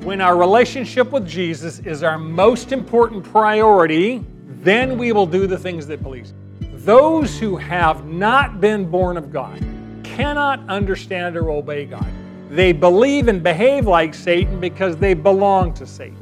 When our relationship with Jesus is our most important priority, then we will do the things that please. Those who have not been born of God cannot understand or obey God. They believe and behave like Satan because they belong to Satan.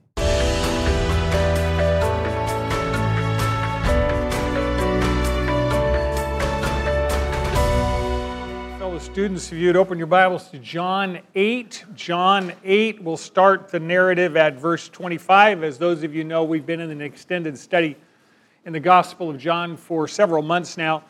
Students, if you'd open your Bibles to John 8, John 8 will start the narrative at verse 25. As those of you know, we've been in an extended study in the Gospel of John for several months now.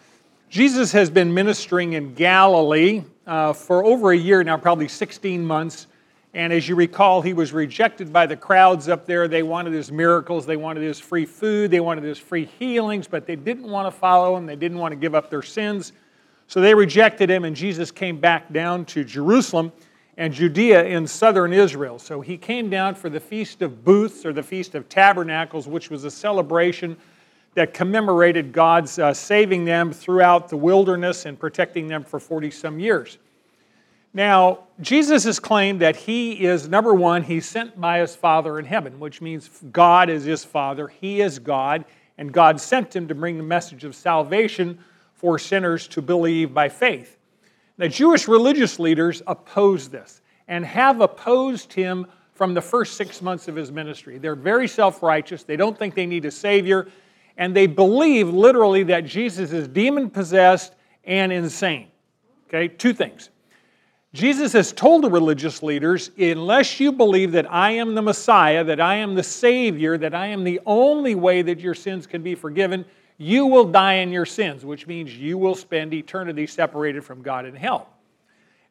Jesus has been ministering in Galilee uh, for over a year now, probably 16 months. And as you recall, he was rejected by the crowds up there. They wanted his miracles, they wanted his free food, they wanted his free healings, but they didn't want to follow him, they didn't want to give up their sins. So they rejected him, and Jesus came back down to Jerusalem and Judea in southern Israel. So he came down for the Feast of Booths or the Feast of Tabernacles, which was a celebration that commemorated God's uh, saving them throughout the wilderness and protecting them for 40 some years. Now, Jesus has claimed that he is, number one, he's sent by his Father in heaven, which means God is his Father, he is God, and God sent him to bring the message of salvation for sinners to believe by faith. The Jewish religious leaders oppose this and have opposed him from the first six months of his ministry. They're very self righteous, they don't think they need a Savior, and they believe literally that Jesus is demon possessed and insane. Okay, two things. Jesus has told the religious leaders, unless you believe that I am the Messiah, that I am the Savior, that I am the only way that your sins can be forgiven, you will die in your sins, which means you will spend eternity separated from God in hell.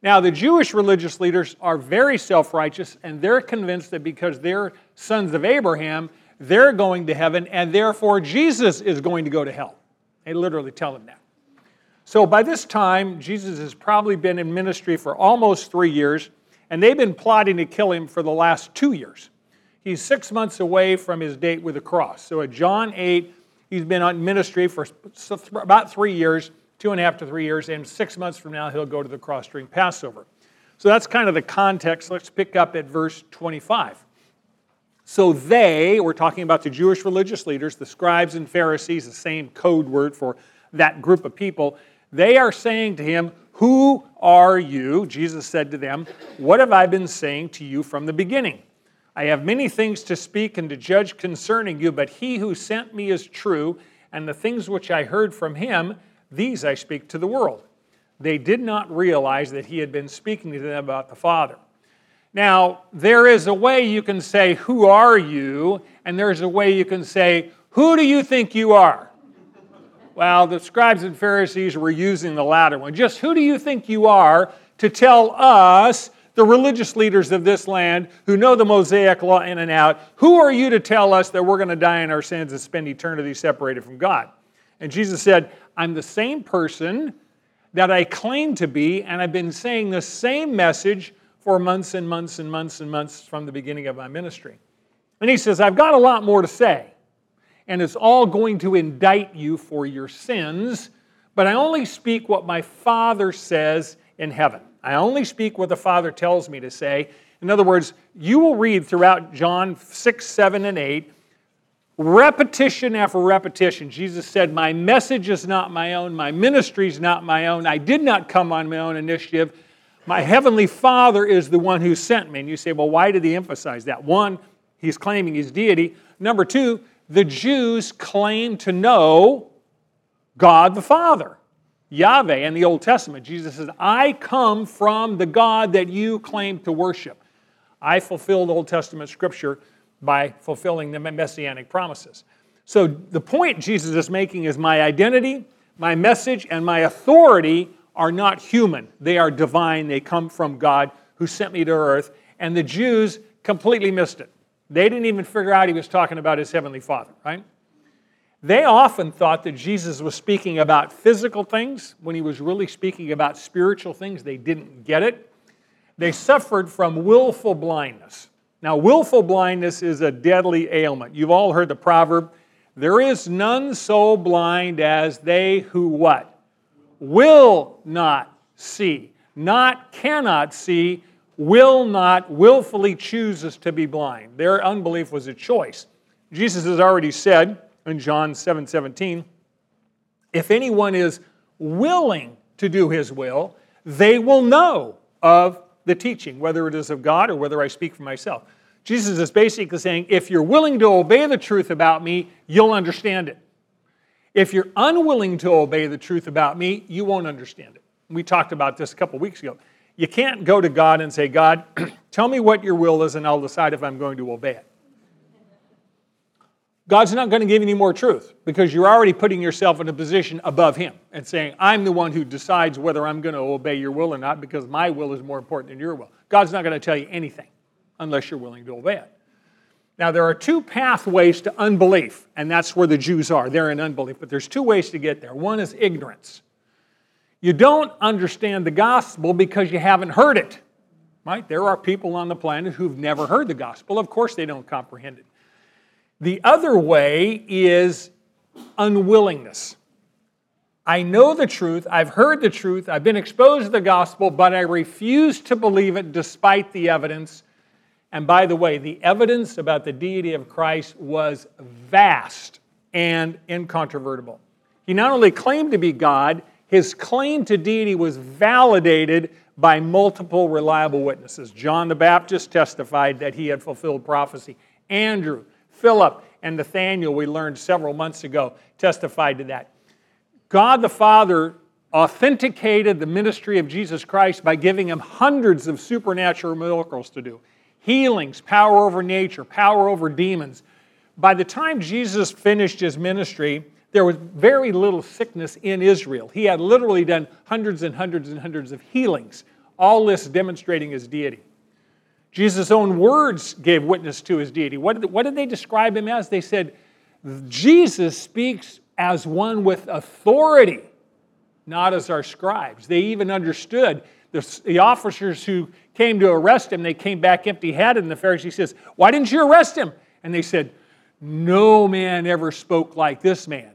Now, the Jewish religious leaders are very self righteous, and they're convinced that because they're sons of Abraham, they're going to heaven, and therefore Jesus is going to go to hell. They literally tell them that. So by this time, Jesus has probably been in ministry for almost three years, and they've been plotting to kill him for the last two years. He's six months away from his date with the cross. So at John 8, He's been on ministry for about three years, two and a half to three years, and six months from now he'll go to the cross during Passover. So that's kind of the context. Let's pick up at verse 25. So they, we're talking about the Jewish religious leaders, the scribes and Pharisees, the same code word for that group of people, they are saying to him, Who are you? Jesus said to them, What have I been saying to you from the beginning? I have many things to speak and to judge concerning you, but he who sent me is true, and the things which I heard from him, these I speak to the world. They did not realize that he had been speaking to them about the Father. Now, there is a way you can say, Who are you? And there's a way you can say, Who do you think you are? Well, the scribes and Pharisees were using the latter one. Just who do you think you are to tell us the religious leaders of this land who know the Mosaic law in and out, who are you to tell us that we're going to die in our sins and spend eternity separated from God? And Jesus said, I'm the same person that I claim to be, and I've been saying the same message for months and months and months and months from the beginning of my ministry. And he says, I've got a lot more to say, and it's all going to indict you for your sins, but I only speak what my Father says in heaven. I only speak what the Father tells me to say. In other words, you will read throughout John 6, 7, and 8, repetition after repetition. Jesus said, My message is not my own, my ministry is not my own. I did not come on my own initiative. My heavenly Father is the one who sent me. And you say, Well, why did he emphasize that? One, he's claiming his deity. Number two, the Jews claim to know God the Father. Yahweh in the Old Testament. Jesus says, I come from the God that you claim to worship. I fulfilled Old Testament scripture by fulfilling the messianic promises. So the point Jesus is making is my identity, my message, and my authority are not human. They are divine. They come from God who sent me to earth. And the Jews completely missed it. They didn't even figure out he was talking about his heavenly Father, right? They often thought that Jesus was speaking about physical things when he was really speaking about spiritual things. They didn't get it. They suffered from willful blindness. Now, willful blindness is a deadly ailment. You've all heard the proverb there is none so blind as they who what? Will not see. Not cannot see, will not, willfully chooses to be blind. Their unbelief was a choice. Jesus has already said in John 7 17, if anyone is willing to do his will, they will know of the teaching, whether it is of God or whether I speak for myself. Jesus is basically saying, if you're willing to obey the truth about me, you'll understand it. If you're unwilling to obey the truth about me, you won't understand it. We talked about this a couple weeks ago. You can't go to God and say, God, tell me what your will is, and I'll decide if I'm going to obey it. God's not going to give you any more truth because you're already putting yourself in a position above Him and saying, I'm the one who decides whether I'm going to obey your will or not because my will is more important than your will. God's not going to tell you anything unless you're willing to obey it. Now, there are two pathways to unbelief, and that's where the Jews are. They're in unbelief, but there's two ways to get there. One is ignorance. You don't understand the gospel because you haven't heard it, right? There are people on the planet who've never heard the gospel. Of course, they don't comprehend it. The other way is unwillingness. I know the truth, I've heard the truth, I've been exposed to the gospel, but I refuse to believe it despite the evidence. And by the way, the evidence about the deity of Christ was vast and incontrovertible. He not only claimed to be God, his claim to deity was validated by multiple reliable witnesses. John the Baptist testified that he had fulfilled prophecy. Andrew, Philip and Nathaniel, we learned several months ago, testified to that. God the Father authenticated the ministry of Jesus Christ by giving him hundreds of supernatural miracles to do healings, power over nature, power over demons. By the time Jesus finished his ministry, there was very little sickness in Israel. He had literally done hundreds and hundreds and hundreds of healings, all this demonstrating his deity. Jesus' own words gave witness to his deity. What did, what did they describe him as? They said, Jesus speaks as one with authority, not as our scribes. They even understood the, the officers who came to arrest him, they came back empty handed, and the Pharisee says, Why didn't you arrest him? And they said, No man ever spoke like this man.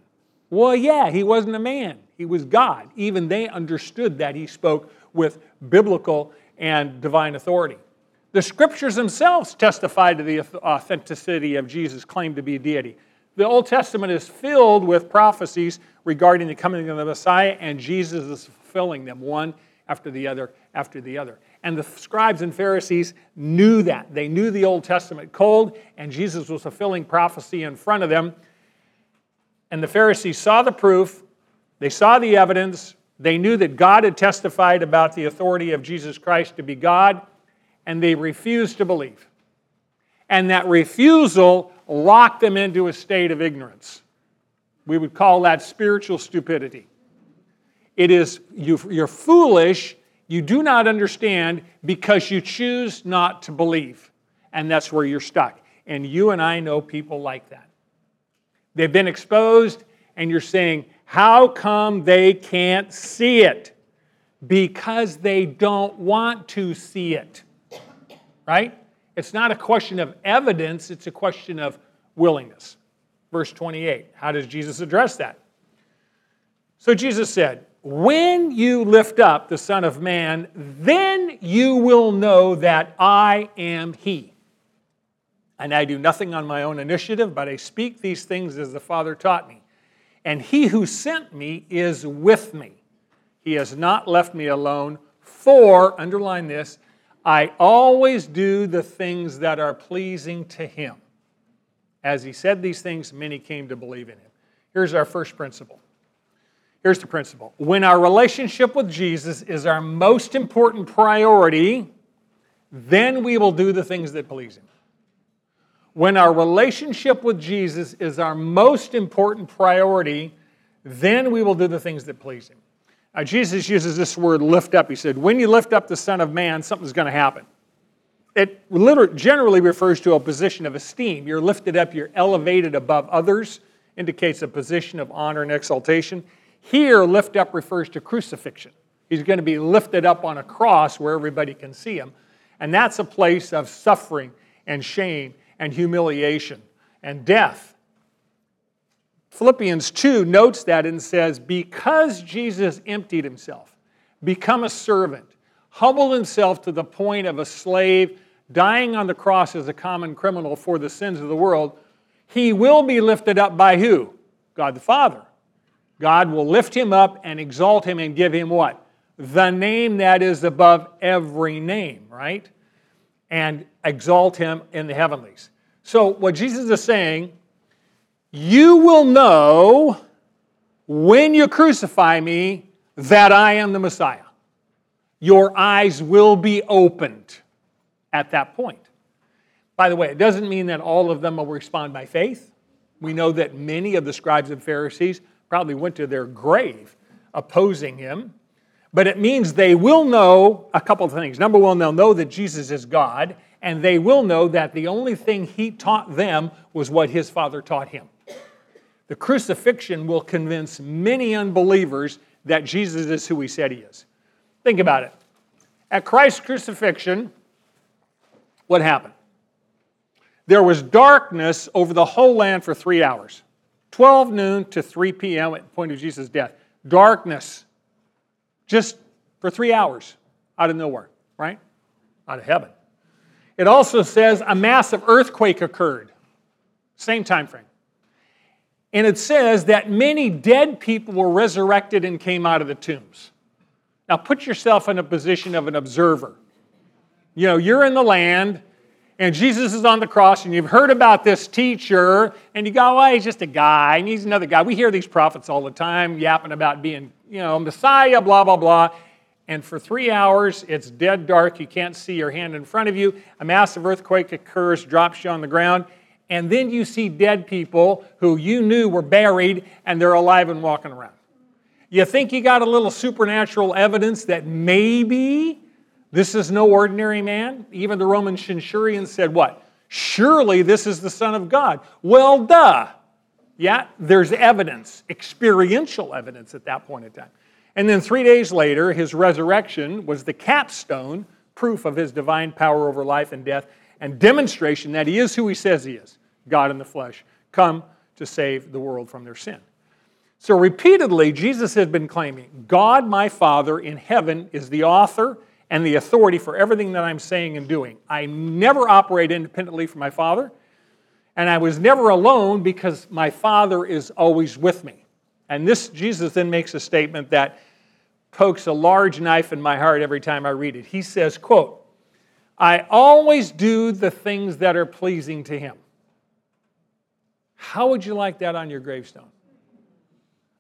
Well, yeah, he wasn't a man, he was God. Even they understood that he spoke with biblical and divine authority. The scriptures themselves testify to the authenticity of Jesus' claim to be deity. The Old Testament is filled with prophecies regarding the coming of the Messiah, and Jesus is fulfilling them one after the other after the other. And the scribes and Pharisees knew that. They knew the Old Testament cold, and Jesus was fulfilling prophecy in front of them. And the Pharisees saw the proof, they saw the evidence, they knew that God had testified about the authority of Jesus Christ to be God and they refused to believe. And that refusal locked them into a state of ignorance. We would call that spiritual stupidity. It is, you, you're foolish, you do not understand because you choose not to believe. And that's where you're stuck. And you and I know people like that. They've been exposed, and you're saying, How come they can't see it? Because they don't want to see it right? It's not a question of evidence, it's a question of willingness. Verse 28, how does Jesus address that? So Jesus said, When you lift up the Son of Man, then you will know that I am He. And I do nothing on my own initiative, but I speak these things as the Father taught me. And He who sent me is with me. He has not left me alone, for, underline this, I always do the things that are pleasing to him. As he said these things, many came to believe in him. Here's our first principle. Here's the principle. When our relationship with Jesus is our most important priority, then we will do the things that please him. When our relationship with Jesus is our most important priority, then we will do the things that please him. Jesus uses this word lift up. He said, When you lift up the Son of Man, something's going to happen. it literally, generally refers to a position of esteem. You're lifted up, you're elevated above others, indicates a position of honor and exaltation. Here, lift up refers to crucifixion. He's going to be lifted up on a cross where everybody can see him. And that's a place of suffering and shame and humiliation and death. Philippians 2 notes that and says, Because Jesus emptied himself, become a servant, humbled himself to the point of a slave, dying on the cross as a common criminal for the sins of the world, he will be lifted up by who? God the Father. God will lift him up and exalt him and give him what? The name that is above every name, right? And exalt him in the heavenlies. So, what Jesus is saying, you will know when you crucify me that I am the Messiah. Your eyes will be opened at that point. By the way, it doesn't mean that all of them will respond by faith. We know that many of the scribes and Pharisees probably went to their grave opposing him. But it means they will know a couple of things. Number one, they'll know that Jesus is God, and they will know that the only thing he taught them was what his Father taught him. The crucifixion will convince many unbelievers that Jesus is who he said he is. Think about it. At Christ's crucifixion, what happened? There was darkness over the whole land for three hours 12 noon to 3 p.m. at the point of Jesus' death. Darkness. Just for three hours out of nowhere, right? Out of heaven. It also says a massive earthquake occurred. Same time frame. And it says that many dead people were resurrected and came out of the tombs. Now put yourself in a position of an observer. You know, you're in the land, and Jesus is on the cross, and you've heard about this teacher, and you go, well, he's just a guy, and he's another guy. We hear these prophets all the time yapping about being, you know, Messiah, blah, blah, blah. And for three hours, it's dead dark. You can't see your hand in front of you. A massive earthquake occurs, drops you on the ground, and then you see dead people who you knew were buried, and they're alive and walking around. You think you got a little supernatural evidence that maybe this is no ordinary man. Even the Roman centurion said, What? Surely this is the Son of God. Well, duh. Yeah, there's evidence, experiential evidence at that point in time. And then three days later, his resurrection was the capstone, proof of his divine power over life and death, and demonstration that he is who he says he is God in the flesh, come to save the world from their sin. So repeatedly, Jesus has been claiming God, my Father in heaven, is the author and the authority for everything that I'm saying and doing. I never operate independently from my Father, and I was never alone because my Father is always with me. And this, Jesus then makes a statement that pokes a large knife in my heart every time I read it. He says, quote, I always do the things that are pleasing to him. How would you like that on your gravestone?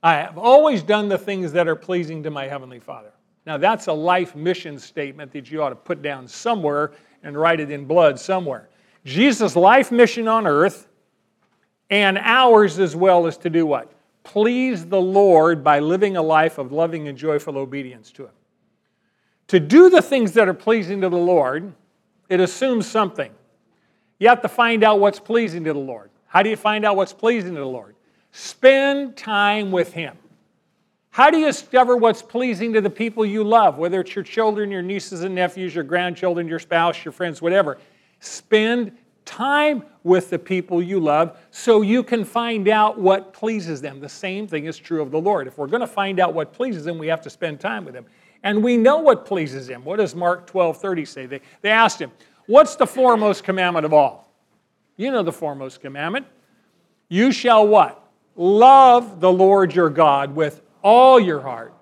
I have always done the things that are pleasing to my Heavenly Father. Now, that's a life mission statement that you ought to put down somewhere and write it in blood somewhere. Jesus' life mission on earth and ours as well is to do what? Please the Lord by living a life of loving and joyful obedience to Him. To do the things that are pleasing to the Lord, it assumes something. You have to find out what's pleasing to the Lord. How do you find out what's pleasing to the Lord? Spend time with Him. How do you discover what's pleasing to the people you love, whether it's your children, your nieces and nephews, your grandchildren, your spouse, your friends, whatever? Spend time with the people you love so you can find out what pleases them. The same thing is true of the Lord. If we're going to find out what pleases Him, we have to spend time with Him. And we know what pleases Him. What does Mark 12 30 say? They, they asked Him, What's the foremost commandment of all? You know the foremost commandment. You shall what? Love the Lord your God with all your heart,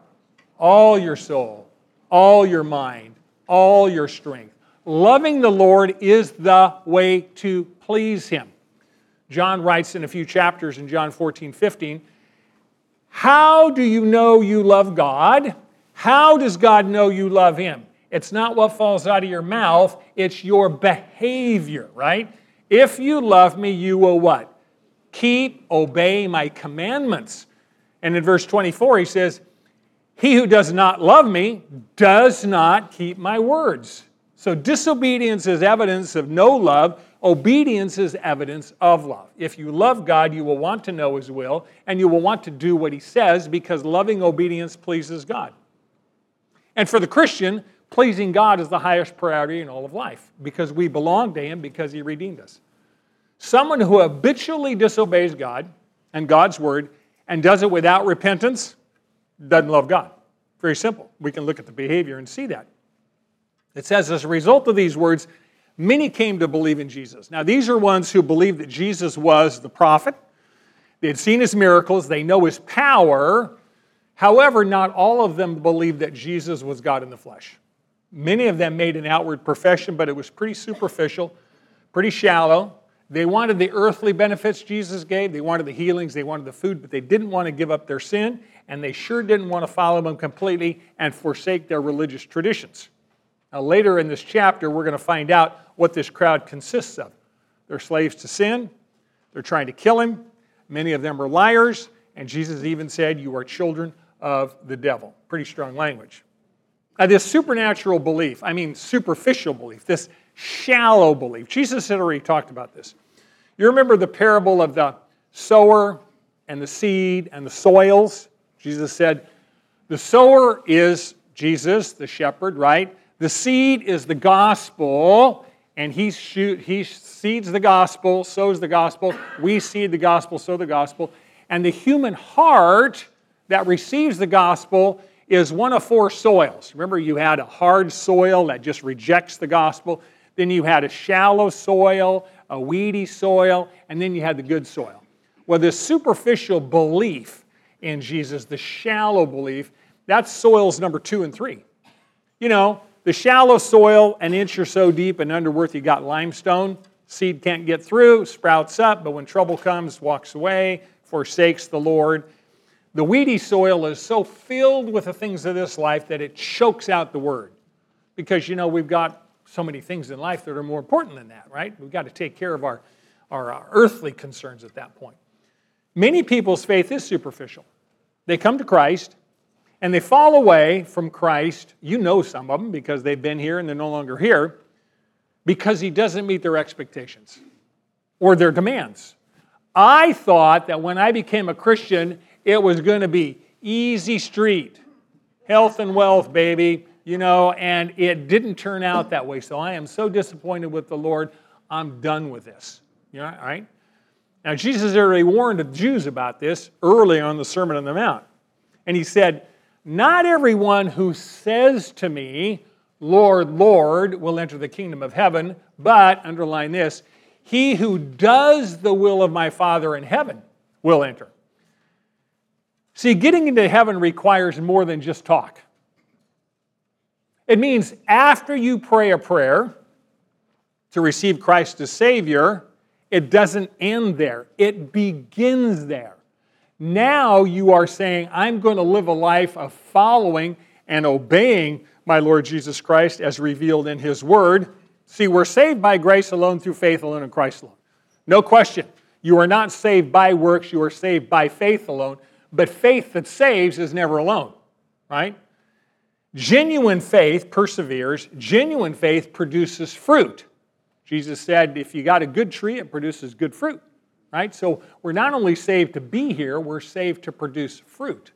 all your soul, all your mind, all your strength. Loving the Lord is the way to please Him. John writes in a few chapters in John 14, 15, How do you know you love God? How does God know you love Him? It's not what falls out of your mouth, it's your behavior, right? If you love me, you will what? Keep, obey my commandments. And in verse 24, he says, He who does not love me does not keep my words. So disobedience is evidence of no love. Obedience is evidence of love. If you love God, you will want to know His will and you will want to do what He says because loving obedience pleases God. And for the Christian, pleasing God is the highest priority in all of life because we belong to Him because He redeemed us. Someone who habitually disobeys God and God's word and does it without repentance doesn't love God. Very simple. We can look at the behavior and see that. It says, as a result of these words, many came to believe in Jesus. Now, these are ones who believed that Jesus was the prophet. They had seen his miracles, they know his power. However, not all of them believed that Jesus was God in the flesh. Many of them made an outward profession, but it was pretty superficial, pretty shallow. They wanted the earthly benefits Jesus gave, they wanted the healings, they wanted the food, but they didn't want to give up their sin, and they sure didn't want to follow him completely and forsake their religious traditions. Now, later in this chapter, we're going to find out what this crowd consists of. They're slaves to sin, they're trying to kill him, many of them are liars, and Jesus even said, You are children of the devil. Pretty strong language. Now, this supernatural belief, I mean superficial belief, this shallow belief, Jesus had already talked about this. You remember the parable of the sower and the seed and the soils? Jesus said, The sower is Jesus, the shepherd, right? The seed is the gospel, and he, shoot, he seeds the gospel, sows the gospel. We seed the gospel, sow the gospel. And the human heart that receives the gospel is one of four soils. Remember, you had a hard soil that just rejects the gospel. Then you had a shallow soil, a weedy soil, and then you had the good soil. Well, this superficial belief in Jesus, the shallow belief, that's soils number two and three. You know, the shallow soil, an inch or so deep and underworth, you got limestone. Seed can't get through, sprouts up, but when trouble comes, walks away, forsakes the Lord. The weedy soil is so filled with the things of this life that it chokes out the word. Because, you know, we've got so many things in life that are more important than that, right? We've got to take care of our, our, our earthly concerns at that point. Many people's faith is superficial. They come to Christ, and they fall away from Christ. You know some of them because they've been here and they're no longer here because he doesn't meet their expectations or their demands. I thought that when I became a Christian, it was going to be easy street, health and wealth, baby, you know, and it didn't turn out that way. So I am so disappointed with the Lord. I'm done with this. You know, all right? Now, Jesus already warned the Jews about this early on the Sermon on the Mount. And he said, not everyone who says to me, Lord, Lord, will enter the kingdom of heaven, but, underline this, he who does the will of my Father in heaven will enter. See, getting into heaven requires more than just talk. It means after you pray a prayer to receive Christ as Savior, it doesn't end there, it begins there. Now you are saying, I'm going to live a life of following and obeying my Lord Jesus Christ as revealed in His Word. See, we're saved by grace alone through faith alone in Christ alone. No question. You are not saved by works, you are saved by faith alone. But faith that saves is never alone, right? Genuine faith perseveres, genuine faith produces fruit. Jesus said, if you got a good tree, it produces good fruit right? So we're not only saved to be here, we're saved to produce fruit.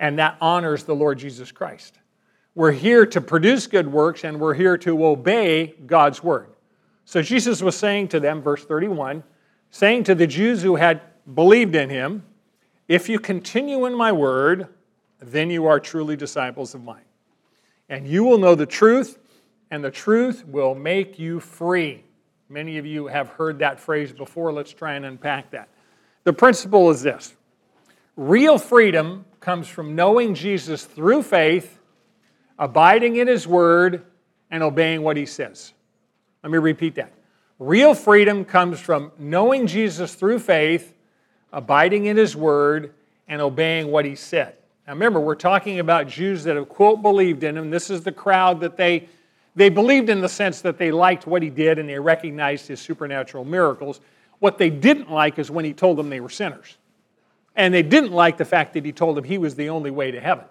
And that honors the Lord Jesus Christ. We're here to produce good works and we're here to obey God's word. So Jesus was saying to them, verse 31, saying to the Jews who had believed in him, If you continue in my word, then you are truly disciples of mine. And you will know the truth, and the truth will make you free. Many of you have heard that phrase before. Let's try and unpack that. The principle is this real freedom comes from knowing Jesus through faith, abiding in his word, and obeying what he says. Let me repeat that. Real freedom comes from knowing Jesus through faith, abiding in his word, and obeying what he said. Now remember, we're talking about Jews that have, quote, believed in him. This is the crowd that they they believed in the sense that they liked what he did and they recognized his supernatural miracles. What they didn't like is when he told them they were sinners. And they didn't like the fact that he told them he was the only way to heaven.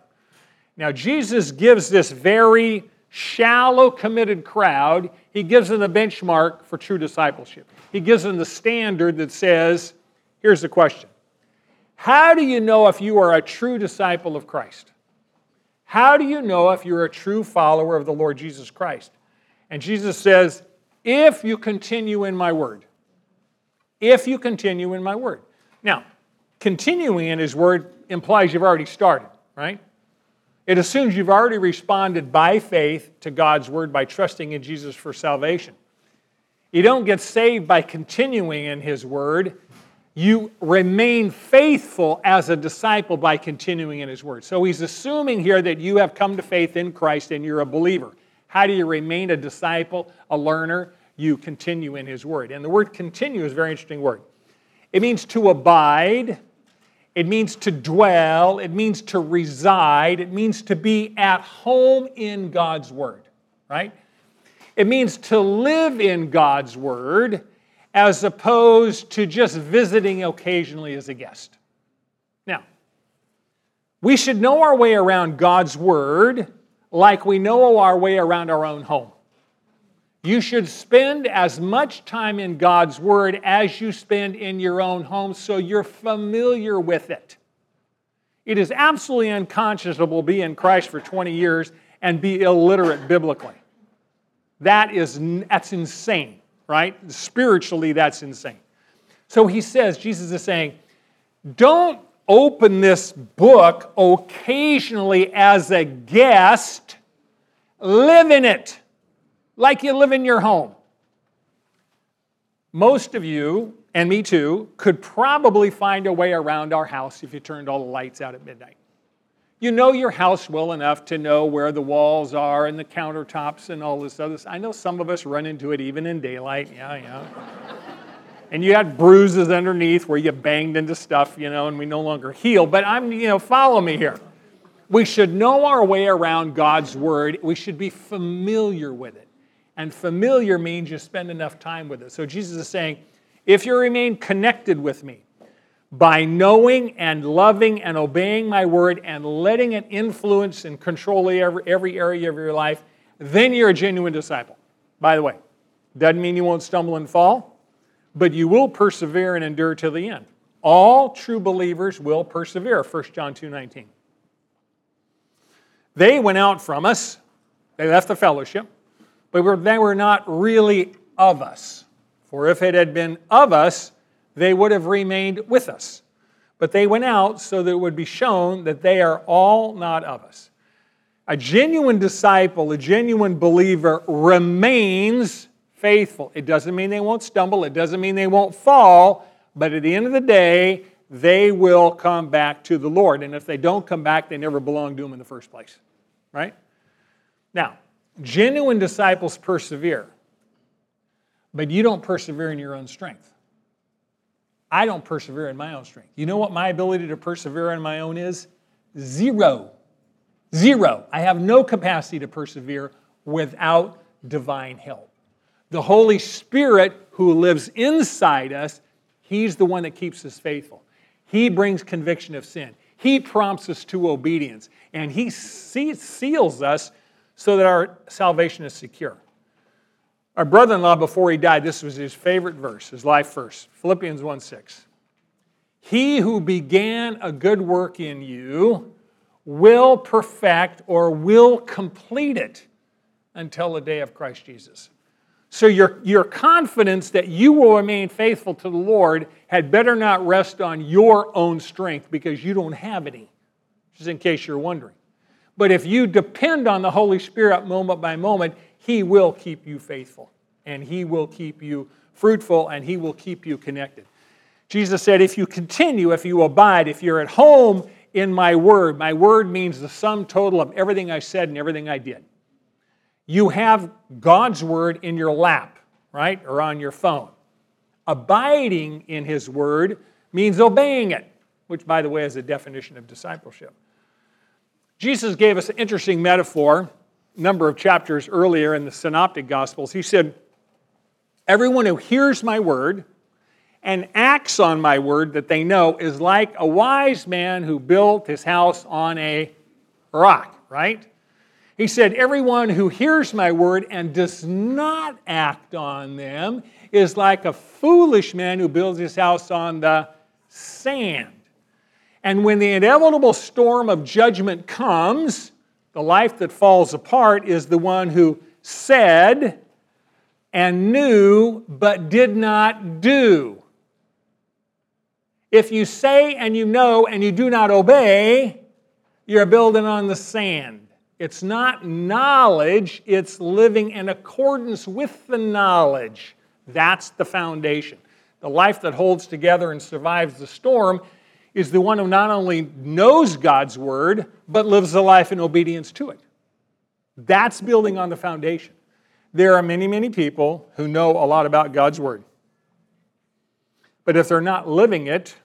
Now, Jesus gives this very shallow, committed crowd, he gives them the benchmark for true discipleship. He gives them the standard that says, here's the question How do you know if you are a true disciple of Christ? How do you know if you're a true follower of the Lord Jesus Christ? And Jesus says, If you continue in my word. If you continue in my word. Now, continuing in his word implies you've already started, right? It assumes you've already responded by faith to God's word by trusting in Jesus for salvation. You don't get saved by continuing in his word. You remain faithful as a disciple by continuing in his word. So he's assuming here that you have come to faith in Christ and you're a believer. How do you remain a disciple, a learner? You continue in his word. And the word continue is a very interesting word. It means to abide, it means to dwell, it means to reside, it means to be at home in God's Word, right? It means to live in God's Word as opposed to just visiting occasionally as a guest. Now, we should know our way around God's Word like we know our way around our own home. You should spend as much time in God's Word as you spend in your own home so you're familiar with it. It is absolutely unconscionable to be in Christ for 20 years and be illiterate biblically. That is that's insane, right? Spiritually, that's insane. So he says, Jesus is saying, don't open this book occasionally as a guest, live in it like you live in your home. Most of you, and me too, could probably find a way around our house if you turned all the lights out at midnight. You know your house well enough to know where the walls are and the countertops and all this other stuff. I know some of us run into it even in daylight. Yeah, yeah. and you had bruises underneath where you banged into stuff, you know, and we no longer heal. But I'm, you know, follow me here. We should know our way around God's Word. We should be familiar with it. And familiar means you spend enough time with it. So Jesus is saying, if you remain connected with me by knowing and loving and obeying my word and letting it influence and control every, every area of your life, then you're a genuine disciple. By the way, doesn't mean you won't stumble and fall, but you will persevere and endure to the end. All true believers will persevere, 1 John 2 19. They went out from us, they left the fellowship but they were not really of us. For if it had been of us, they would have remained with us. But they went out so that it would be shown that they are all not of us. A genuine disciple, a genuine believer remains faithful. It doesn't mean they won't stumble, it doesn't mean they won't fall, but at the end of the day, they will come back to the Lord. And if they don't come back, they never belonged to Him in the first place. Right? Now, Genuine disciples persevere, but you don't persevere in your own strength. I don't persevere in my own strength. You know what my ability to persevere on my own is? Zero. Zero. I have no capacity to persevere without divine help. The Holy Spirit, who lives inside us, He's the one that keeps us faithful. He brings conviction of sin. He prompts us to obedience, and He seals us so that our salvation is secure. Our brother in law, before he died, this was his favorite verse, his life verse Philippians 1 6. He who began a good work in you will perfect or will complete it until the day of Christ Jesus. So your, your confidence that you will remain faithful to the Lord had better not rest on your own strength because you don't have any, just in case you're wondering. But if you depend on the Holy Spirit moment by moment, He will keep you faithful and He will keep you fruitful and He will keep you connected. Jesus said, If you continue, if you abide, if you're at home in my word, my word means the sum total of everything I said and everything I did. You have God's word in your lap, right, or on your phone. Abiding in His word means obeying it, which, by the way, is a definition of discipleship. Jesus gave us an interesting metaphor number of chapters earlier in the Synoptic Gospels. He said, Everyone who hears my word and acts on my word that they know is like a wise man who built his house on a rock, right? He said, Everyone who hears my word and does not act on them is like a foolish man who builds his house on the sand. And when the inevitable storm of judgment comes, the life that falls apart is the one who said and knew but did not do. If you say and you know and you do not obey, you're building on the sand. It's not knowledge, it's living in accordance with the knowledge. That's the foundation. The life that holds together and survives the storm is the one who not only knows God's word, but lives a life in obedience to it. That's building on the foundation. There are many, many people who know a lot about God's word. But if they're not living it,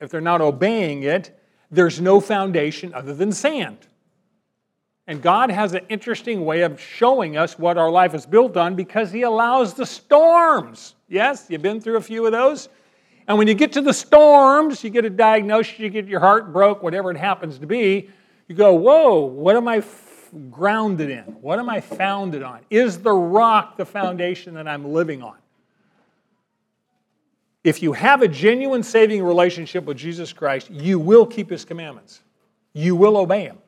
if they're not obeying it, there's no foundation other than sand. And God has an interesting way of showing us what our life is built on because He allows the storms. Yes, you've been through a few of those. And when you get to the storms, you get a diagnosis, you get your heart broke, whatever it happens to be, you go, Whoa, what am I f- grounded in? What am I founded on? Is the rock the foundation that I'm living on? If you have a genuine saving relationship with Jesus Christ, you will keep His commandments, you will obey Him.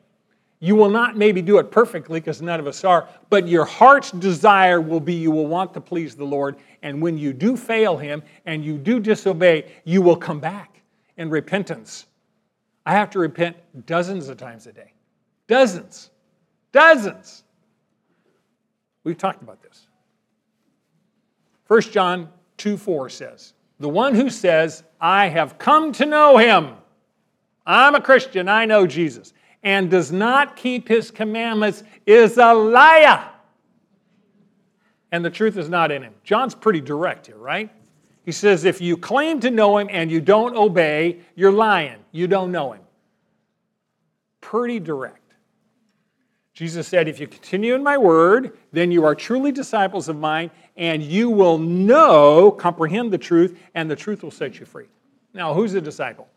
You will not maybe do it perfectly because none of us are, but your heart's desire will be you will want to please the Lord. And when you do fail Him and you do disobey, you will come back in repentance. I have to repent dozens of times a day. Dozens. Dozens. We've talked about this. 1 John 2 4 says, The one who says, I have come to know Him, I'm a Christian, I know Jesus and does not keep his commandments is a liar. And the truth is not in him. John's pretty direct here, right? He says, if you claim to know him and you don't obey, you're lying. You don't know him. Pretty direct. Jesus said, If you continue in my word, then you are truly disciples of mine, and you will know, comprehend the truth, and the truth will set you free. Now, who's a disciple?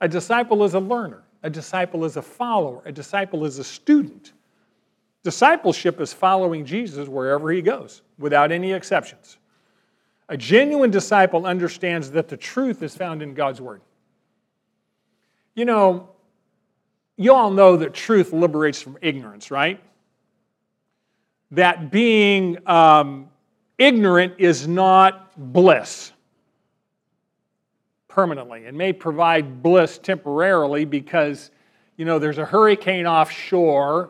A disciple is a learner. A disciple is a follower, a disciple is a student. Discipleship is following Jesus wherever he goes, without any exceptions. A genuine disciple understands that the truth is found in God's Word. You know, you all know that truth liberates from ignorance, right? That being um, ignorant is not bliss permanently. It may provide bliss temporarily because, you know, there's a hurricane offshore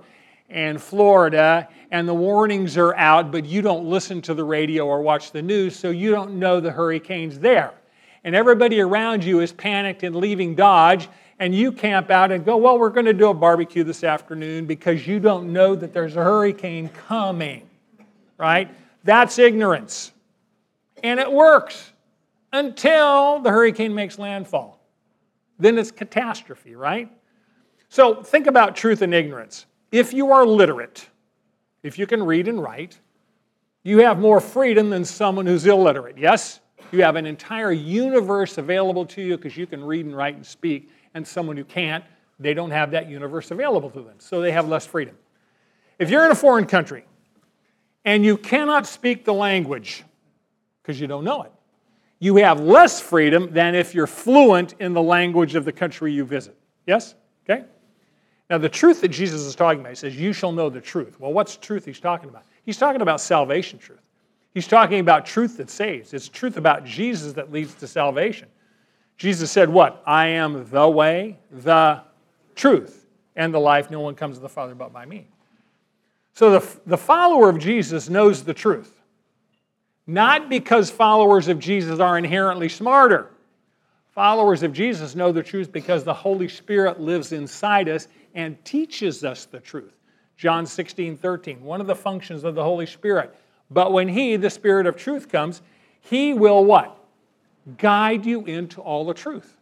in Florida and the warnings are out, but you don't listen to the radio or watch the news, so you don't know the hurricane's there. And everybody around you is panicked and leaving Dodge, and you camp out and go, Well, we're going to do a barbecue this afternoon because you don't know that there's a hurricane coming, right? That's ignorance. And it works until the hurricane makes landfall. Then it's catastrophe, right? So think about truth and ignorance. If you are literate, if you can read and write, you have more freedom than someone who's illiterate. Yes? You have an entire universe available to you because you can read and write and speak, and someone who can't, they don't have that universe available to them. So they have less freedom. If you're in a foreign country and you cannot speak the language because you don't know it, you have less freedom than if you're fluent in the language of the country you visit. Yes? Okay? Now, the truth that Jesus is talking about, he says, You shall know the truth. Well, what's truth he's talking about? He's talking about salvation truth. He's talking about truth that saves. It's truth about Jesus that leads to salvation. Jesus said, What? I am the way, the truth, and the life. No one comes to the Father but by me. So the, the follower of Jesus knows the truth. Not because followers of Jesus are inherently smarter. Followers of Jesus know the truth because the Holy Spirit lives inside us and teaches us the truth. John 16, 13, one of the functions of the Holy Spirit. But when He, the Spirit of truth, comes, He will what? Guide you into all the truth.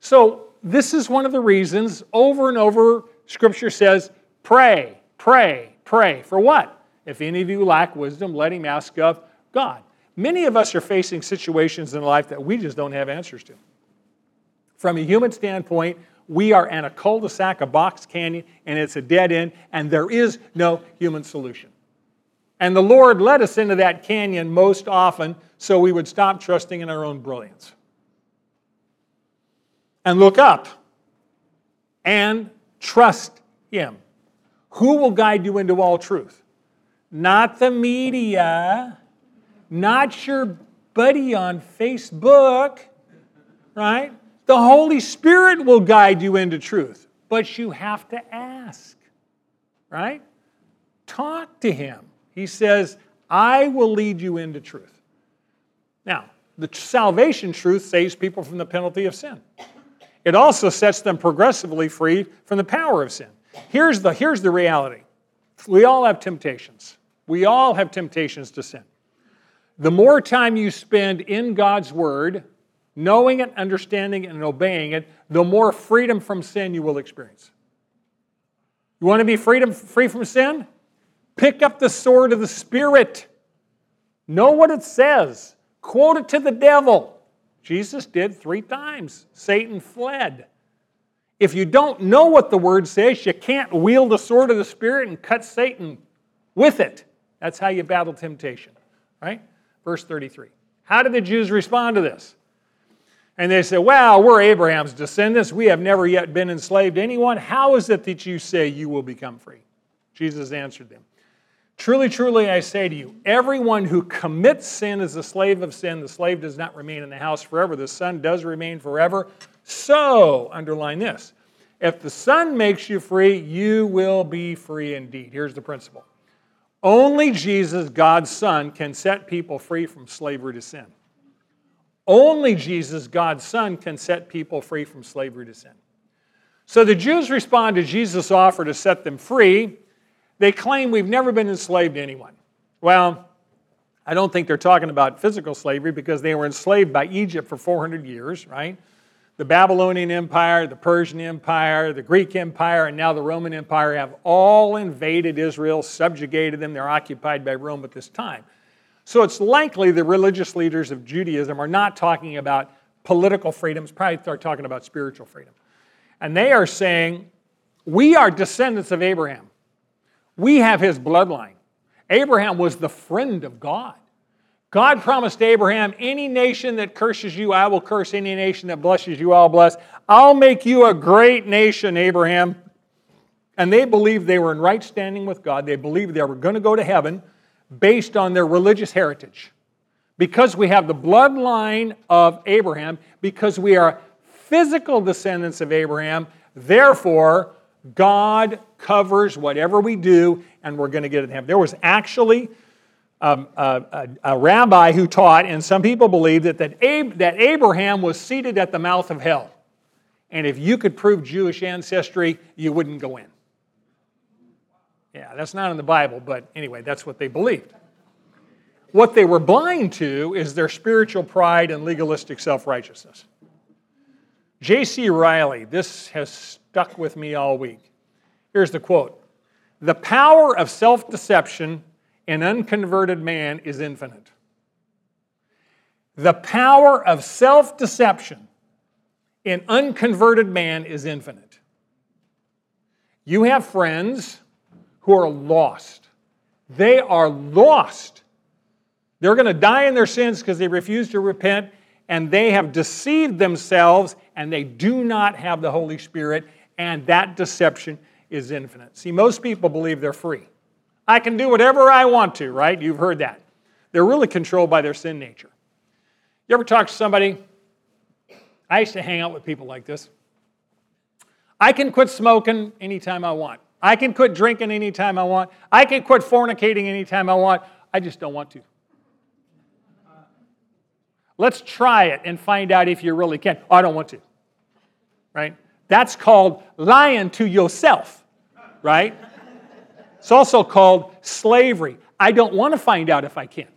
So, this is one of the reasons over and over Scripture says, pray, pray, pray. For what? If any of you lack wisdom, let him ask of God. Many of us are facing situations in life that we just don't have answers to. From a human standpoint, We are in a cul de sac, a box canyon, and it's a dead end, and there is no human solution. And the Lord led us into that canyon most often so we would stop trusting in our own brilliance and look up and trust Him. Who will guide you into all truth? Not the media, not your buddy on Facebook, right? The Holy Spirit will guide you into truth, but you have to ask, right? Talk to Him. He says, I will lead you into truth. Now, the salvation truth saves people from the penalty of sin. It also sets them progressively free from the power of sin. Here's the, here's the reality we all have temptations. We all have temptations to sin. The more time you spend in God's Word, knowing it, understanding it, and obeying it, the more freedom from sin you will experience. You want to be freedom, free from sin? Pick up the sword of the Spirit. Know what it says. Quote it to the devil. Jesus did three times. Satan fled. If you don't know what the word says, you can't wield the sword of the Spirit and cut Satan with it. That's how you battle temptation, right? Verse 33. How did the Jews respond to this? And they said, Well, we're Abraham's descendants. We have never yet been enslaved to anyone. How is it that you say you will become free? Jesus answered them Truly, truly, I say to you, everyone who commits sin is a slave of sin. The slave does not remain in the house forever, the son does remain forever. So, underline this if the son makes you free, you will be free indeed. Here's the principle only Jesus, God's Son, can set people free from slavery to sin. Only Jesus, God's Son, can set people free from slavery to sin. So the Jews respond to Jesus' offer to set them free they claim we've never been enslaved to anyone. Well, I don't think they're talking about physical slavery because they were enslaved by Egypt for 400 years, right? The Babylonian Empire, the Persian Empire, the Greek Empire, and now the Roman Empire have all invaded Israel, subjugated them. They're occupied by Rome at this time. So it's likely the religious leaders of Judaism are not talking about political freedoms, probably they're talking about spiritual freedom. And they are saying, We are descendants of Abraham. We have his bloodline. Abraham was the friend of God. God promised Abraham, Any nation that curses you, I will curse. Any nation that blesses you, I'll bless. I'll make you a great nation, Abraham. And they believed they were in right standing with God. They believed they were going to go to heaven based on their religious heritage. Because we have the bloodline of Abraham, because we are physical descendants of Abraham, therefore, God covers whatever we do, and we're going to get to heaven. There was actually um, a, a, a, rabbi who taught, and some people believe that, that, Ab- that Abraham was seated at the mouth of hell. And if you could prove Jewish ancestry, you wouldn't go in. Yeah, that's not in the Bible, but anyway, that's what they believed. What they were blind to is their spiritual pride and legalistic self righteousness. J.C. Ryle, this has stuck with me all week. Here's the quote The power of self deception in unconverted man is infinite. The power of self deception in unconverted man is infinite. You have friends who are lost. They are lost. They're going to die in their sins because they refuse to repent and they have deceived themselves and they do not have the Holy Spirit, and that deception is infinite. See, most people believe they're free. I can do whatever I want to, right? You've heard that. They're really controlled by their sin nature. You ever talk to somebody? I used to hang out with people like this. I can quit smoking anytime I want. I can quit drinking anytime I want. I can quit fornicating anytime I want. I just don't want to. Let's try it and find out if you really can. Oh, I don't want to. Right? That's called lying to yourself. Right? It's also called slavery. I don't want to find out if I can.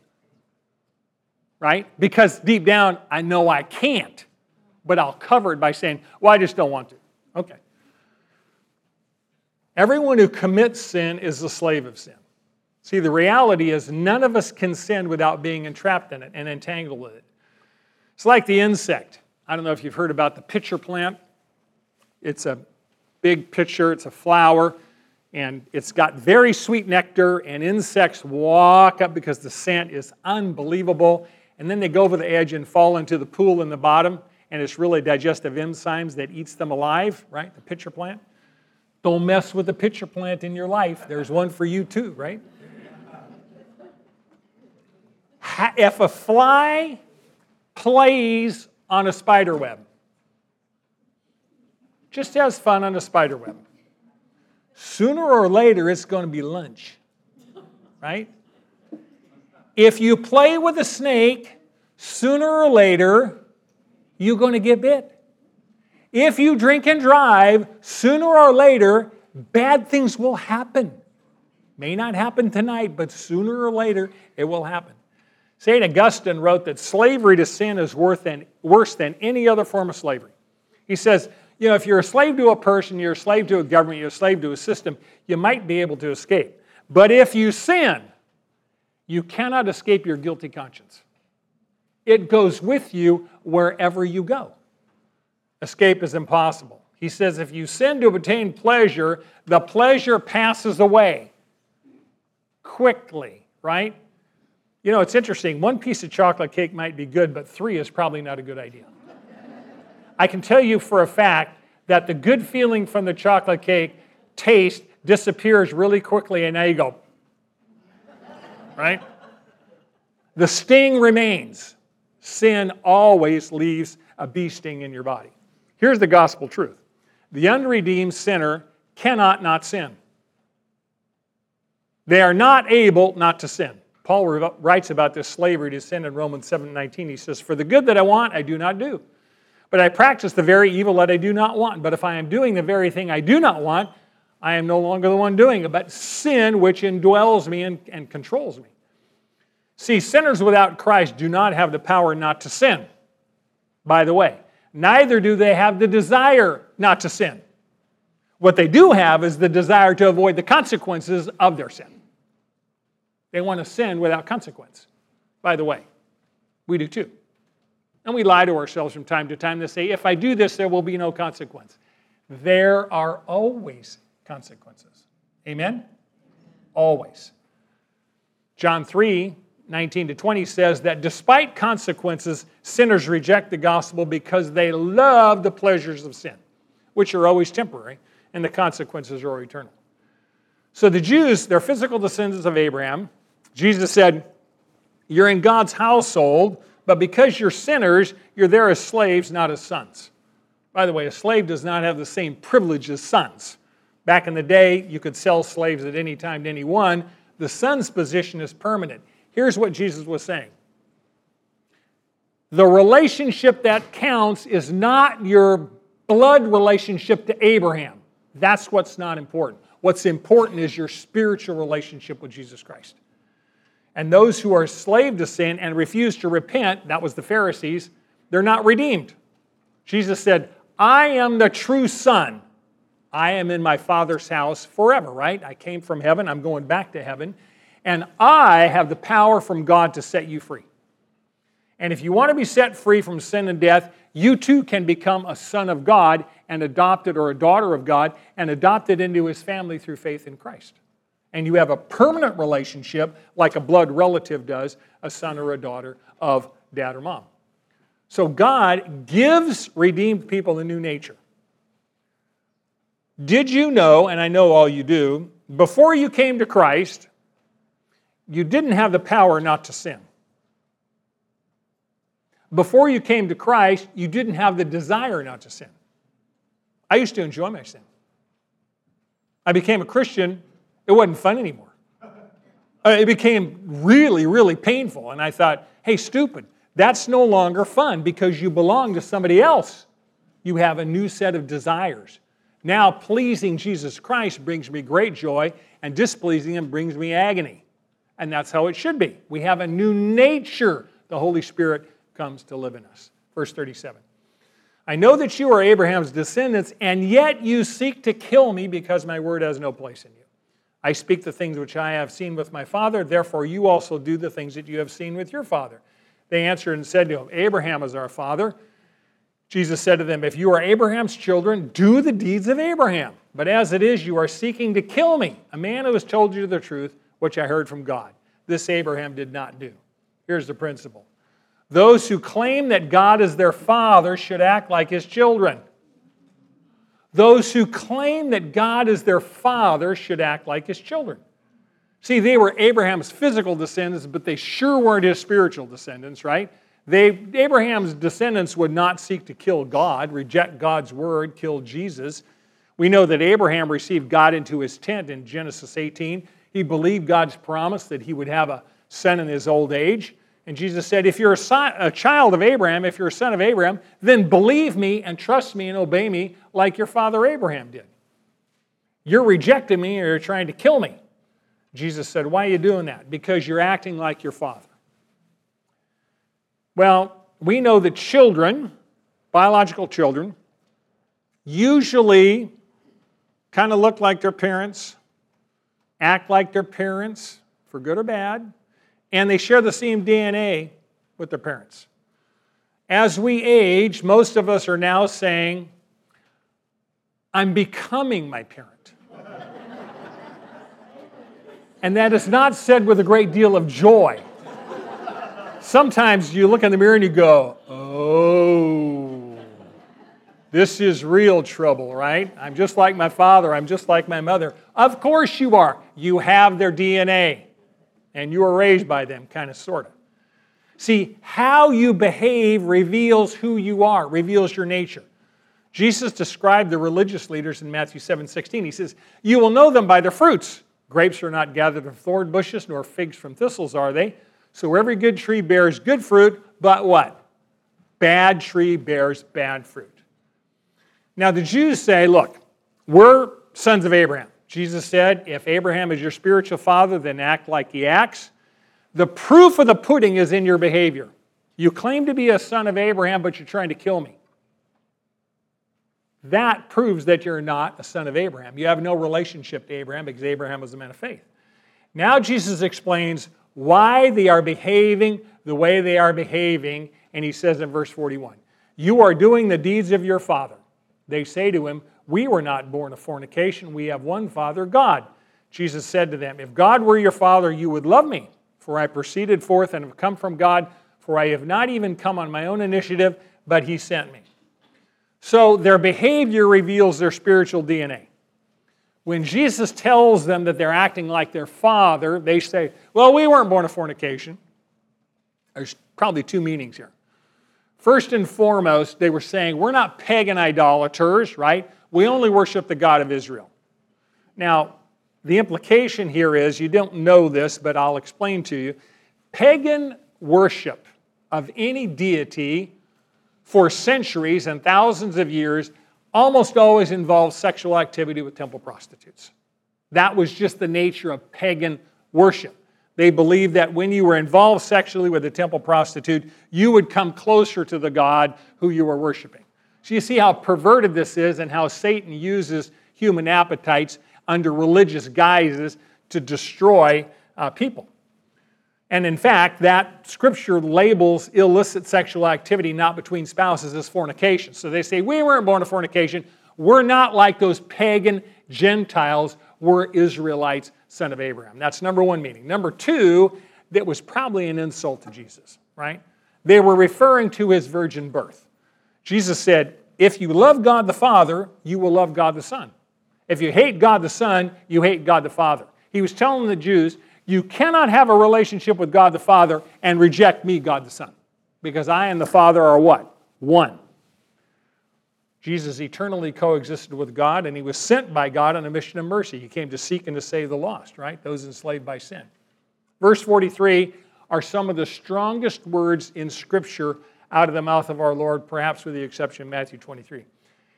Right? Because deep down, I know I can't. But I'll cover it by saying, well, I just don't want to. Okay. Everyone who commits sin is a slave of sin. See, the reality is none of us can sin without being entrapped in it and entangled with it. It's like the insect. I don't know if you've heard about the pitcher plant. It's a big pitcher, it's a flower, and it's got very sweet nectar, and insects walk up because the scent is unbelievable. And then they go over the edge and fall into the pool in the bottom, and it's really digestive enzymes that eats them alive, right? The pitcher plant. Don't mess with the pitcher plant in your life. There's one for you too, right? If a fly plays on a spider web, just has fun on a spider web, sooner or later it's going to be lunch, right? If you play with a snake, sooner or later you're going to get bit. If you drink and drive, sooner or later, bad things will happen. May not happen tonight, but sooner or later, it will happen. St. Augustine wrote that slavery to sin is worse than, worse than any other form of slavery. He says, you know, if you're a slave to a person, you're a slave to a government, you're a slave to a system, you might be able to escape. But if you sin, you cannot escape your guilty conscience. It goes with you wherever you go. Escape is impossible. He says, if you sin to obtain pleasure, the pleasure passes away quickly, right? You know, it's interesting. One piece of chocolate cake might be good, but three is probably not a good idea. I can tell you for a fact that the good feeling from the chocolate cake taste disappears really quickly, and now you go, right? The sting remains. Sin always leaves a bee sting in your body. Here's the gospel truth the unredeemed sinner cannot not sin. They are not able not to sin. Paul writes about this slavery to sin in Romans 7:19. He says, "For the good that I want, I do not do, but I practice the very evil that I do not want. But if I am doing the very thing I do not want, I am no longer the one doing it, but sin which indwells me and, and controls me." See, sinners without Christ do not have the power not to sin. By the way, neither do they have the desire not to sin. What they do have is the desire to avoid the consequences of their sin. They want to sin without consequence. By the way, we do too. And we lie to ourselves from time to time to say, if I do this, there will be no consequence. There are always consequences. Amen? Always. John 3 19 to 20 says that despite consequences, sinners reject the gospel because they love the pleasures of sin, which are always temporary, and the consequences are eternal. So the Jews, they're physical descendants of Abraham. Jesus said, You're in God's household, but because you're sinners, you're there as slaves, not as sons. By the way, a slave does not have the same privilege as sons. Back in the day, you could sell slaves at any time to anyone. The son's position is permanent. Here's what Jesus was saying The relationship that counts is not your blood relationship to Abraham. That's what's not important. What's important is your spiritual relationship with Jesus Christ. And those who are slave to sin and refuse to repent, that was the Pharisees, they're not redeemed. Jesus said, I am the true Son. I am in my Father's house forever, right? I came from heaven, I'm going back to heaven and I have the power from God to set you free. And if you want to be set free from sin and death, you too can become a son of God and adopted or a daughter of God and adopted into his family through faith in Christ. And you have a permanent relationship like a blood relative does, a son or a daughter of dad or mom. So God gives redeemed people a new nature. Did you know, and I know all you do, before you came to Christ, you didn't have the power not to sin. Before you came to Christ, you didn't have the desire not to sin. I used to enjoy my sin. I became a Christian, it wasn't fun anymore. Uh, it became really, really painful. And I thought, hey, stupid, that's no longer fun because you belong to somebody else. You have a new set of desires. Now, pleasing Jesus Christ brings me great joy, and displeasing Him brings me agony. And that's how it should be. We have a new nature. The Holy Spirit comes to live in us. Verse 37. I know that you are Abraham's descendants, and yet you seek to kill me because my word has no place in you. I speak the things which I have seen with my father, therefore you also do the things that you have seen with your father. They answered and said to him, Abraham is our father. Jesus said to them, If you are Abraham's children, do the deeds of Abraham. But as it is, you are seeking to kill me, a man who has told you the truth, which I heard from God. This Abraham did not do. Here's the principle those who claim that God is their father should act like his children. Those who claim that God is their father should act like his children. See, they were Abraham's physical descendants, but they sure weren't his spiritual descendants, right? They, Abraham's descendants would not seek to kill God, reject God's word, kill Jesus. We know that Abraham received God into his tent in Genesis 18. He believed God's promise that he would have a son in his old age. And Jesus said, If you're a, son, a, child of Abraham, if you're a son of Abraham, then believe me and trust me and obey me like your father Abraham did. You're rejecting me or you're trying to kill me. Jesus said, Why are you doing that? Because you're acting like your father. Well, we know that children, biological children, usually kind of look like their parents, act like their parents, for good or bad and they share the same DNA with their parents. As we age, most of us are now saying, I'm becoming my parent. and that is not said with a great deal of joy. Sometimes you look in the mirror and you go, oh, this is real trouble, right? I'm just like my father, I'm just like my mother. Of course you are. You have their DNA and you were raised by them, kind of, sort of. See, how you behave reveals who you are, reveals your nature. Jesus described the religious leaders in Matthew 7 16. He says, You will know them by their fruits. Grapes are not gathered from thorn bushes, nor figs from thistles, are they? So every good tree bears good fruit, but what? Bad tree bears bad fruit. Now the Jews say, Look, we're sons of Abraham. Jesus said, If Abraham is your spiritual father, then act like he acts. The proof of the pudding is in your behavior. You claim to be a son of Abraham, but you're trying to kill me. That proves that you're not a son of Abraham. You have no relationship to Abraham because Abraham was a man of faith. Now, Jesus explains why they are behaving the way they are behaving, and he says in verse 41 You are doing the deeds of your father. They say to him, we were not born of fornication. We have one Father, God. Jesus said to them, If God were your Father, you would love me, for I proceeded forth and have come from God, for I have not even come on my own initiative, but He sent me. So their behavior reveals their spiritual DNA. When Jesus tells them that they're acting like their Father, they say, Well, we weren't born of fornication. There's probably two meanings here. First and foremost, they were saying, We're not pagan idolaters, right? we only worship the God of Israel. Now, the implication here is you don't know this, but I'll explain to you. Pagan worship of any deity for centuries and thousands of years almost always involves sexual activity with temple prostitutes. That was just the nature of pagan worship. They believed that when you were involved sexually with a temple prostitute, you would come closer to the God who you were worshiping. So you see how perverted this is and how Satan uses human appetites under religious guises to destroy uh, people. And in fact, that scripture labels illicit sexual activity not between spouses as fornication. So they say, We weren't born of fornication. We're not like those pagan Gentiles. We're Israelites, son of Abraham. That's number one meaning. Number two, that was probably an insult to Jesus, right? They were referring to his virgin birth. Jesus said, If you love God the Father, you will love God the Son. If you hate God the Son, you hate God the Father. He was telling the Jews, You cannot have a relationship with God the Father and reject me, God the Son, because I and the Father are what? One. Jesus eternally coexisted with God, and he was sent by God on a mission of mercy. He came to seek and to save the lost, right? Those enslaved by sin. Verse 43 are some of the strongest words in Scripture out of the mouth of our Lord, perhaps with the exception of Matthew 23.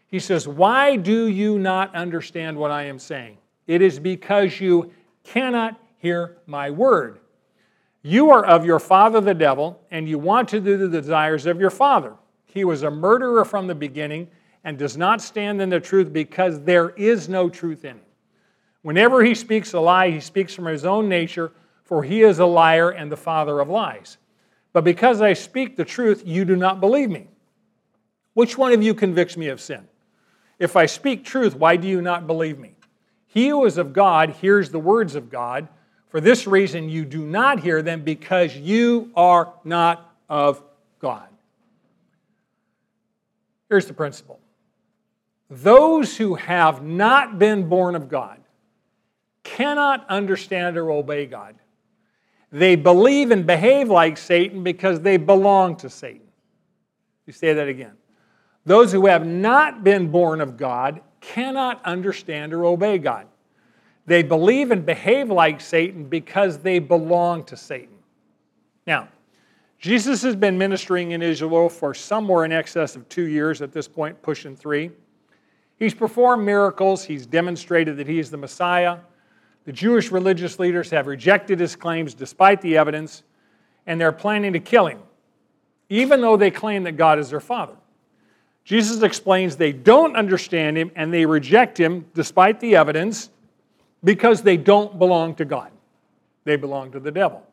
He says, Why do you not understand what I am saying? It is because you cannot hear my word. You are of your father the devil, and you want to do the desires of your father. He was a murderer from the beginning and does not stand in the truth because there is no truth in him. Whenever he speaks a lie, he speaks from his own nature, for he is a liar and the father of lies. But because I speak the truth, you do not believe me. Which one of you convicts me of sin? If I speak truth, why do you not believe me? He who is of God hears the words of God. For this reason, you do not hear them because you are not of God. Here's the principle those who have not been born of God cannot understand or obey God. They believe and behave like Satan because they belong to Satan. You say that again. Those who have not been born of God cannot understand or obey God. They believe and behave like Satan because they belong to Satan. Now, Jesus has been ministering in Israel for somewhere in excess of two years at this point, pushing three. He's performed miracles, he's demonstrated that he is the Messiah. The Jewish religious leaders have rejected his claims despite the evidence, and they're planning to kill him, even though they claim that God is their Father. Jesus explains they don't understand him and they reject him despite the evidence because they don't belong to God. They belong to the devil.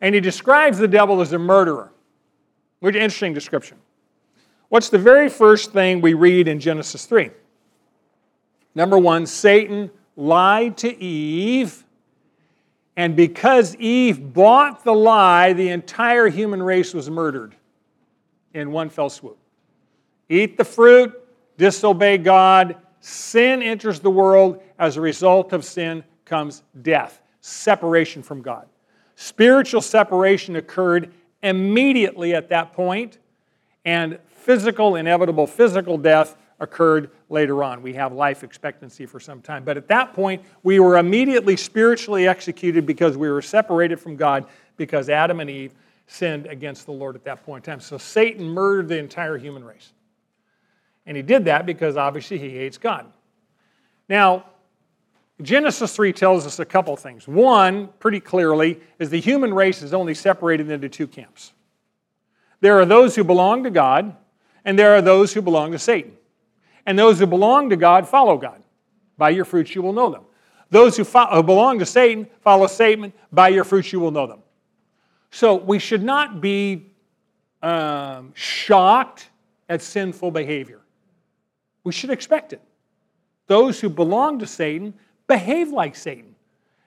And he describes the devil as a murderer, which is an interesting description. What's the very first thing we read in Genesis 3? Number one, Satan lied to Eve, and because Eve bought the lie, the entire human race was murdered in one fell swoop. Eat the fruit, disobey God, sin enters the world. As a result of sin comes death, separation from God. Spiritual separation occurred immediately at that point, and physical, inevitable physical death occurred later on. We have life expectancy for some time. But at that point, we were immediately spiritually executed because we were separated from God because Adam and Eve sinned against the Lord at that point in time. So Satan murdered the entire human race. And he did that because obviously he hates God. Now, Genesis 3 tells us a couple things. One, pretty clearly, is the human race is only separated into two camps. There are those who belong to God, and there are those who belong to Satan. And those who belong to God follow God. By your fruits you will know them. Those who, who belong to Satan follow Satan. By your fruits you will know them. So we should not be um, shocked at sinful behavior. We should expect it. Those who belong to Satan behave like Satan.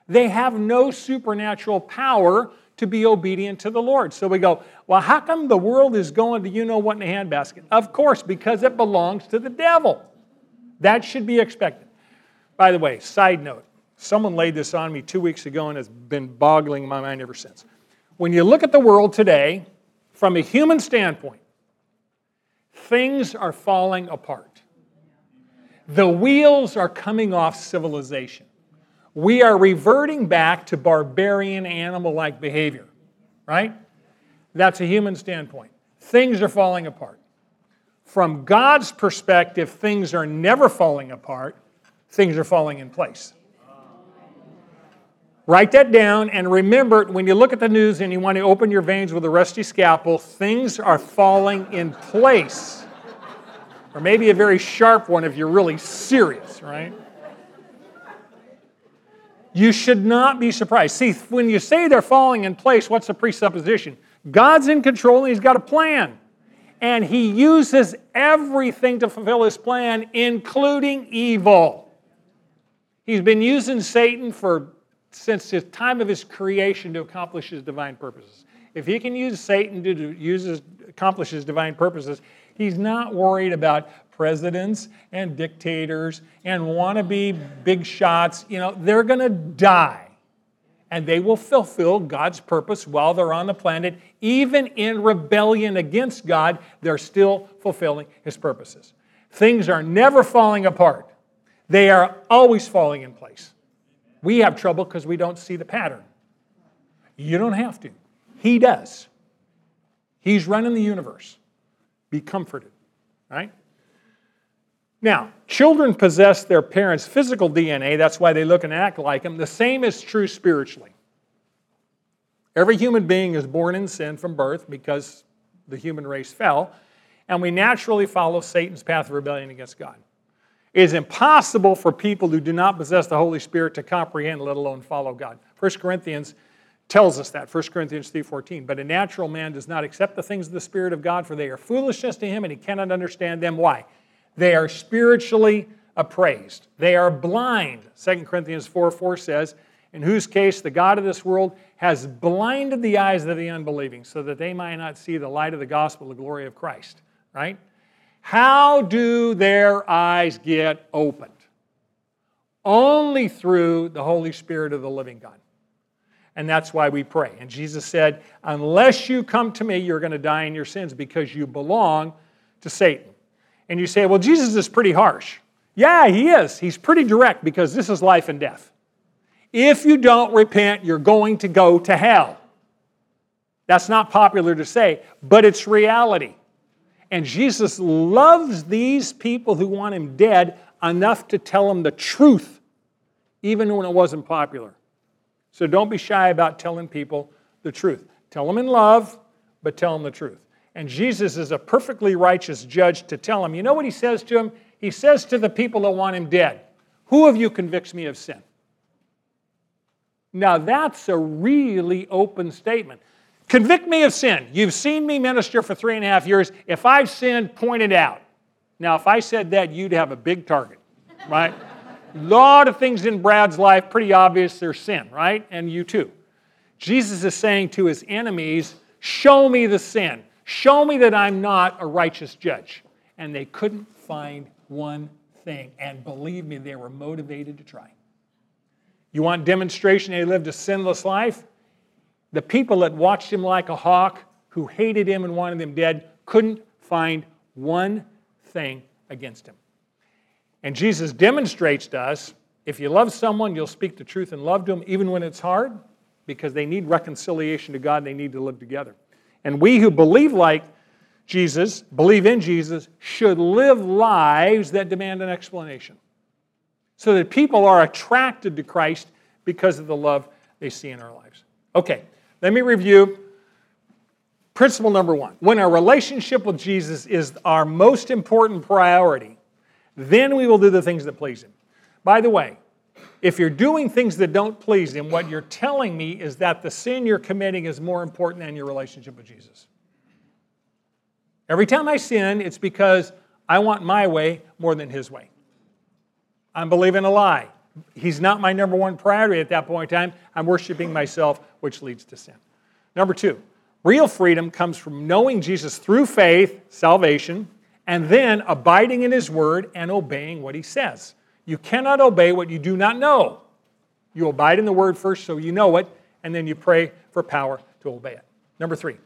They have no supernatural power to be obedient to the Lord. So we go, well, how come the world is going to you know what in a handbasket? Of course, because it belongs to the devil. That should be expected. By the way, side note, someone laid this on me two weeks ago and has been boggling my mind ever since. When you look at the world today, from a human standpoint, things are falling apart. The wheels are coming off civilization we are reverting back to barbarian animal like behavior, right? That's a human standpoint. Things are falling apart. From God's perspective, things are never falling apart, things are falling in place. Write that down and remember when you look at the news and you want to open your veins with a rusty scalpel, things are falling in place. Or maybe a very sharp one if you're really serious, right? You should not be surprised. See, when you say they're falling in place, what's the presupposition? God's in control and He's got a plan. And He uses everything to fulfill His plan, including evil. He's been using Satan for since the time of his creation to accomplish his divine purposes. If he can use Satan to use his, accomplish his divine purposes, he's not worried about presidents and dictators and wannabe big shots, you know, they're going to die. And they will fulfill God's purpose while they're on the planet. Even in rebellion against God, they're still fulfilling His purposes. Things are never falling apart, they are always falling in place. We have trouble because we don't see the pattern. You don't have to, He does. He's running the universe. Be comforted, right? Now, children possess their parents' physical DNA, that's why they look and act like them. The same is true spiritually. Every human being is born in sin from birth because the human race fell, and we naturally follow Satan's path of rebellion against God. It is impossible for people who do not possess the Holy Spirit to comprehend, let alone follow God. 1 Corinthians tells us that 1 corinthians 3.14 but a natural man does not accept the things of the spirit of god for they are foolishness to him and he cannot understand them why they are spiritually appraised they are blind 2 corinthians 4 4 says in whose case the god of this world has blinded the eyes of the unbelieving so that they might not see the light of the gospel the glory of christ right how do their eyes get opened only through the holy spirit of the living god and that's why we pray. And Jesus said, Unless you come to me, you're going to die in your sins because you belong to Satan. And you say, Well, Jesus is pretty harsh. Yeah, he is. He's pretty direct because this is life and death. If you don't repent, you're going to go to hell. That's not popular to say, but it's reality. And Jesus loves these people who want him dead enough to tell them the truth, even when it wasn't popular. So don't be shy about telling people the truth. Tell them in love, but tell them the truth. And Jesus is a perfectly righteous judge to tell him. You know what he says to him? He says to the people that want him dead, Who of you convicts me of sin? Now that's a really open statement. Convict me of sin. You've seen me minister for three and a half years. If I've sinned, point it out. Now, if I said that, you'd have a big target, right? A lot of things in Brad's life, pretty obvious, they're sin, right? And you too. Jesus is saying to his enemies, Show me the sin. Show me that I'm not a righteous judge. And they couldn't find one thing. And believe me, they were motivated to try. You want demonstration he lived a sinless life? The people that watched him like a hawk, who hated him and wanted him dead, couldn't find one thing against him. And Jesus demonstrates to us if you love someone, you'll speak the truth and love to them, even when it's hard, because they need reconciliation to God and they need to live together. And we who believe like Jesus, believe in Jesus, should live lives that demand an explanation. So that people are attracted to Christ because of the love they see in our lives. Okay, let me review principle number one. When our relationship with Jesus is our most important priority, then we will do the things that please Him. By the way, if you're doing things that don't please Him, what you're telling me is that the sin you're committing is more important than your relationship with Jesus. Every time I sin, it's because I want my way more than His way. I'm believing a lie. He's not my number one priority at that point in time. I'm worshiping myself, which leads to sin. Number two, real freedom comes from knowing Jesus through faith, salvation, and then abiding in His Word and obeying what He says. You cannot obey what you do not know. You abide in the Word first so you know it, and then you pray for power to obey it. Number three,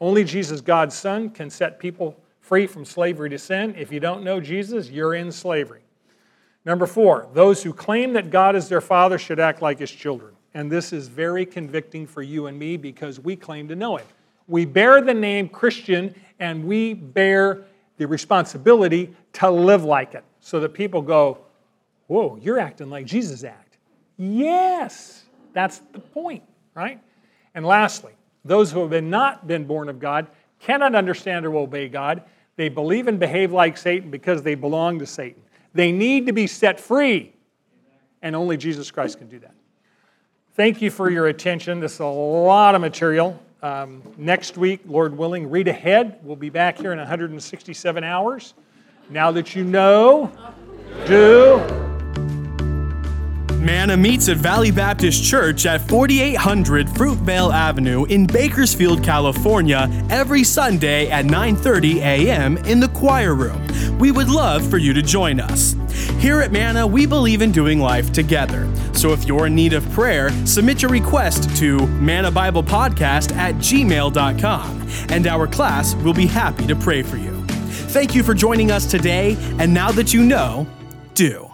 only Jesus, God's Son, can set people free from slavery to sin. If you don't know Jesus, you're in slavery. Number four, those who claim that God is their Father should act like His children. And this is very convicting for you and me because we claim to know Him. We bear the name Christian and we bear the responsibility to live like it so that people go, Whoa, you're acting like Jesus act. Yes, that's the point, right? And lastly, those who have been not been born of God cannot understand or obey God. They believe and behave like Satan because they belong to Satan. They need to be set free, and only Jesus Christ can do that. Thank you for your attention. This is a lot of material. Um, next week, Lord willing, read ahead. We'll be back here in 167 hours. Now that you know, do. Manna meets at Valley Baptist Church at 4800 Fruitvale Avenue in Bakersfield, California, every Sunday at 9:30 a.m. in the choir room. We would love for you to join us. Here at Manna, we believe in doing life together. So if you're in need of prayer, submit your request to Manna Bible Podcast at gmail.com, and our class will be happy to pray for you. Thank you for joining us today, and now that you know, do.